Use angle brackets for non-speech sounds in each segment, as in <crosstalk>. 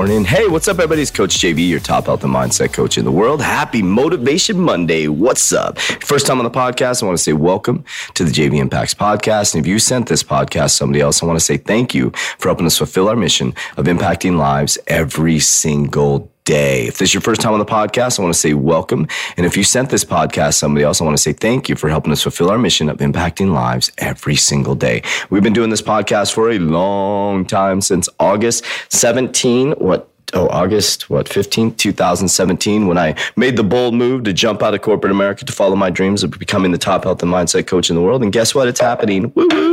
morning. Hey, what's up, everybody? It's Coach JV, your top health and mindset coach in the world. Happy Motivation Monday. What's up? First time on the podcast, I want to say welcome to the JV Impacts podcast. And if you sent this podcast somebody else, I want to say thank you for helping us fulfill our mission of impacting lives every single day. If this is your first time on the podcast, I want to say welcome. And if you sent this podcast somebody else, I want to say thank you for helping us fulfill our mission of impacting lives every single day. We've been doing this podcast for a long time since August 17. What oh, August, what, 15th, 2017, when I made the bold move to jump out of corporate America to follow my dreams of becoming the top health and mindset coach in the world. And guess what? It's happening. Woo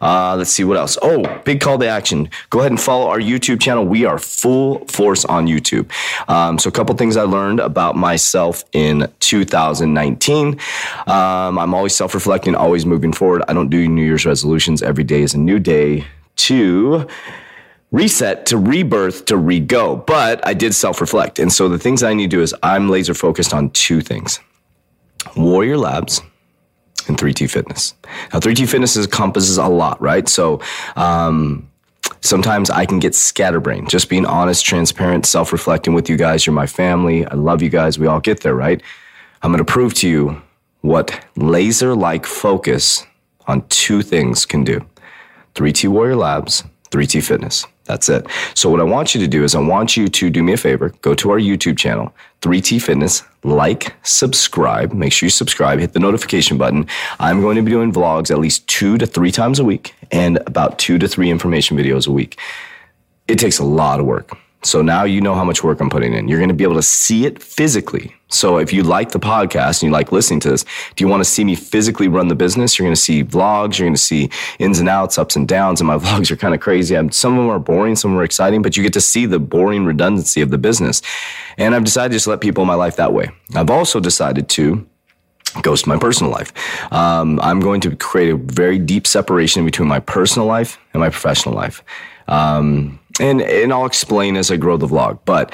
Uh, let's see what else. Oh, big call to action. Go ahead and follow our YouTube channel. We are full force on YouTube. Um, so, a couple things I learned about myself in 2019. Um, I'm always self reflecting, always moving forward. I don't do New Year's resolutions. Every day is a new day to reset to rebirth to re-go but i did self-reflect and so the things i need to do is i'm laser focused on two things warrior labs and 3t fitness. Now 3t fitness encompasses a lot right? So um, sometimes i can get scatterbrained. Just being honest transparent self-reflecting with you guys. You're my family. I love you guys. We all get there right? I'm going to prove to you what laser like focus on two things can do. 3t warrior labs 3t fitness that's it. So what I want you to do is I want you to do me a favor, go to our YouTube channel, 3T Fitness, like, subscribe, make sure you subscribe, hit the notification button. I'm going to be doing vlogs at least two to three times a week and about two to three information videos a week. It takes a lot of work. So now you know how much work I'm putting in. You're going to be able to see it physically. So if you like the podcast and you like listening to this, do you want to see me physically run the business? You're going to see vlogs. You're going to see ins and outs, ups and downs. And my <laughs> vlogs are kind of crazy. I'm, some of them are boring, some are exciting, but you get to see the boring redundancy of the business. And I've decided to let people in my life that way. I've also decided to ghost my personal life. Um, I'm going to create a very deep separation between my personal life and my professional life. Um, and and I'll explain as I grow the vlog. But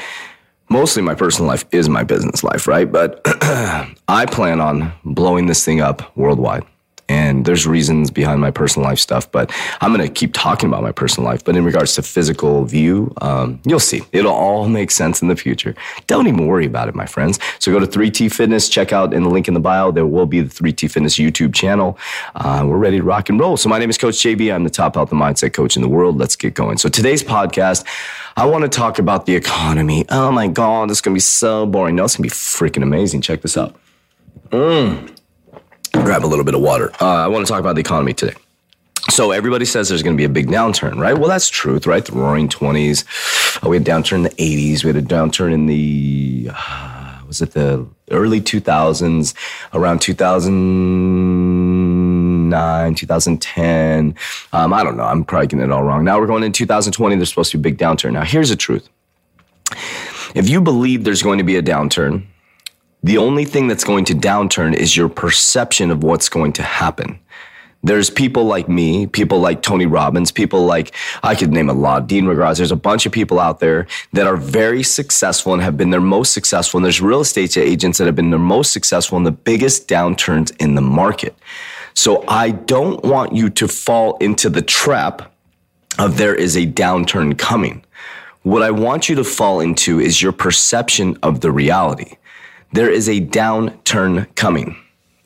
mostly my personal life is my business life, right? But <clears throat> I plan on blowing this thing up worldwide. And there's reasons behind my personal life stuff, but I'm going to keep talking about my personal life. But in regards to physical view, um, you'll see. It'll all make sense in the future. Don't even worry about it, my friends. So go to 3T Fitness, check out in the link in the bio. There will be the 3T Fitness YouTube channel. Uh, we're ready to rock and roll. So my name is Coach JV. I'm the top health and mindset coach in the world. Let's get going. So today's podcast, I want to talk about the economy. Oh my God, this is going to be so boring. No, it's going to be freaking amazing. Check this out. Mmm grab a little bit of water. Uh, I want to talk about the economy today. So everybody says there's going to be a big downturn, right? Well, that's truth, right? The Roaring Twenties. Oh, we had a downturn in the '80s. We had a downturn in the uh, was it the early 2000s, around 2009, 2010. Um, I don't know. I'm probably getting it all wrong. Now we're going in 2020. There's supposed to be a big downturn. Now here's the truth. If you believe there's going to be a downturn, the only thing that's going to downturn is your perception of what's going to happen. There's people like me, people like Tony Robbins, people like, I could name a lot, Dean McGrath. There's a bunch of people out there that are very successful and have been their most successful. And there's real estate agents that have been their most successful in the biggest downturns in the market. So I don't want you to fall into the trap of there is a downturn coming. What I want you to fall into is your perception of the reality there is a downturn coming.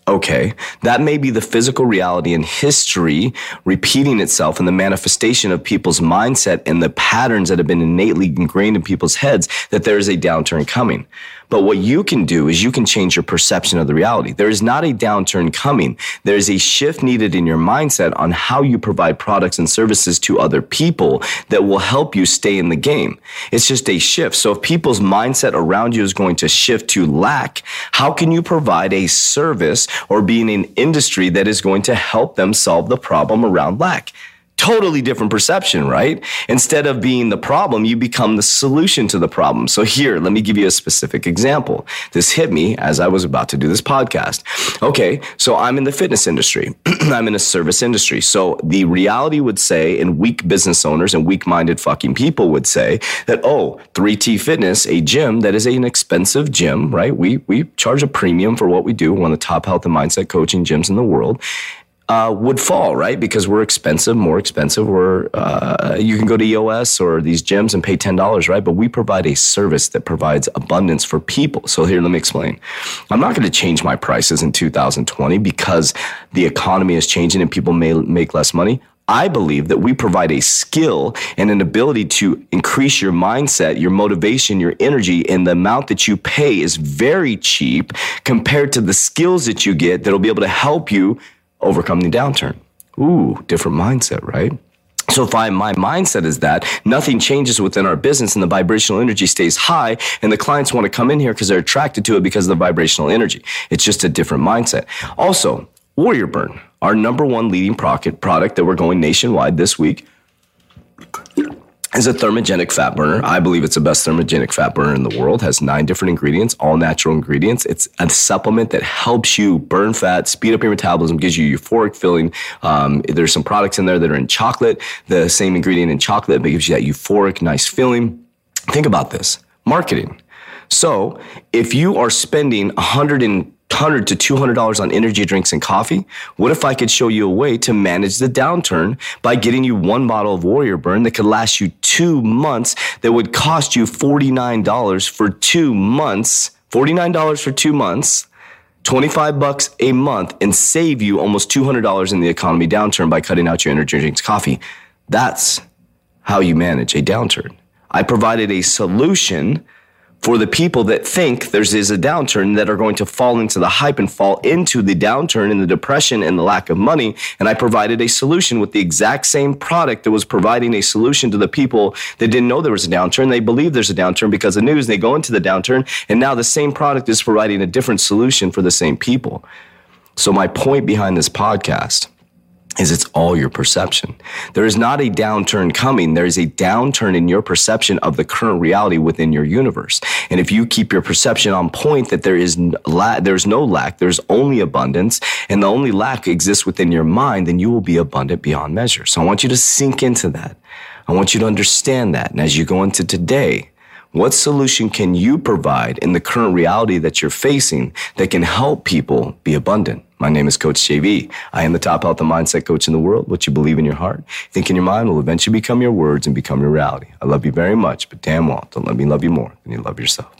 Okay, that may be the physical reality and history repeating itself in the manifestation of people's mindset and the patterns that have been innately ingrained in people's heads that there is a downturn coming. But what you can do is you can change your perception of the reality. There is not a downturn coming. There is a shift needed in your mindset on how you provide products and services to other people that will help you stay in the game. It's just a shift. So if people's mindset around you is going to shift to lack, how can you provide a service or be in an industry that is going to help them solve the problem around lack? Totally different perception, right? Instead of being the problem, you become the solution to the problem. So here, let me give you a specific example. This hit me as I was about to do this podcast. Okay, so I'm in the fitness industry. <clears throat> I'm in a service industry. So the reality would say, and weak business owners and weak minded fucking people would say that, oh, 3T Fitness, a gym that is an expensive gym, right? We, we charge a premium for what we do, one of the top health and mindset coaching gyms in the world uh, would fall, right? Because we're expensive, more expensive. We're uh, you can go to EOS or these gyms and pay ten dollars, right? But we provide a service that provides abundance for people. So here, let me explain. I'm not going to change my prices in 2020 because the economy is changing and people may make less money. I believe that we provide a skill and an ability to increase your mindset, your motivation, your energy, and the amount that you pay is very cheap compared to the skills that you get that'll be able to help you overcome the downturn. Ooh, different mindset, right? So if I, my mindset is that nothing changes within our business and the vibrational energy stays high and the clients want to come in here because they're attracted to it because of the vibrational energy. It's just a different mindset. Also, Warrior Burn, our number one leading product, product that we're going nationwide this week is a thermogenic fat burner. I believe it's the best thermogenic fat burner in the world. Has nine different ingredients, all natural ingredients. It's a supplement that helps you burn fat, speed up your metabolism, gives you euphoric feeling. Um, there's some products in there that are in chocolate, the same ingredient in chocolate, but gives you that euphoric, nice feeling. Think about this marketing. So if you are spending 100 and 100 to $200 on energy drinks and coffee? What if I could show you a way to manage the downturn by getting you one bottle of Warrior Burn that could last you two months that would cost you $49 for two months? $49 for two months. 25 bucks a month and save you almost $200 in the economy downturn by cutting out your energy drinks coffee. That's how you manage a downturn. I provided a solution for the people that think there's is a downturn that are going to fall into the hype and fall into the downturn and the depression and the lack of money. And I provided a solution with the exact same product that was providing a solution to the people that didn't know there was a downturn. They believe there's a downturn because of news. They go into the downturn and now the same product is providing a different solution for the same people. So my point behind this podcast is it's all your perception. There is not a downturn coming. There is a downturn in your perception of the current reality within your universe. And if you keep your perception on point that there is la- there's no lack, there's only abundance, and the only lack exists within your mind, then you will be abundant beyond measure. So I want you to sink into that. I want you to understand that. And as you go into today, what solution can you provide in the current reality that you're facing that can help people be abundant? My name is Coach JV. I am the top health and mindset coach in the world. What you believe in your heart, think in your mind will eventually become your words and become your reality. I love you very much, but damn well, don't let me love you more than you love yourself.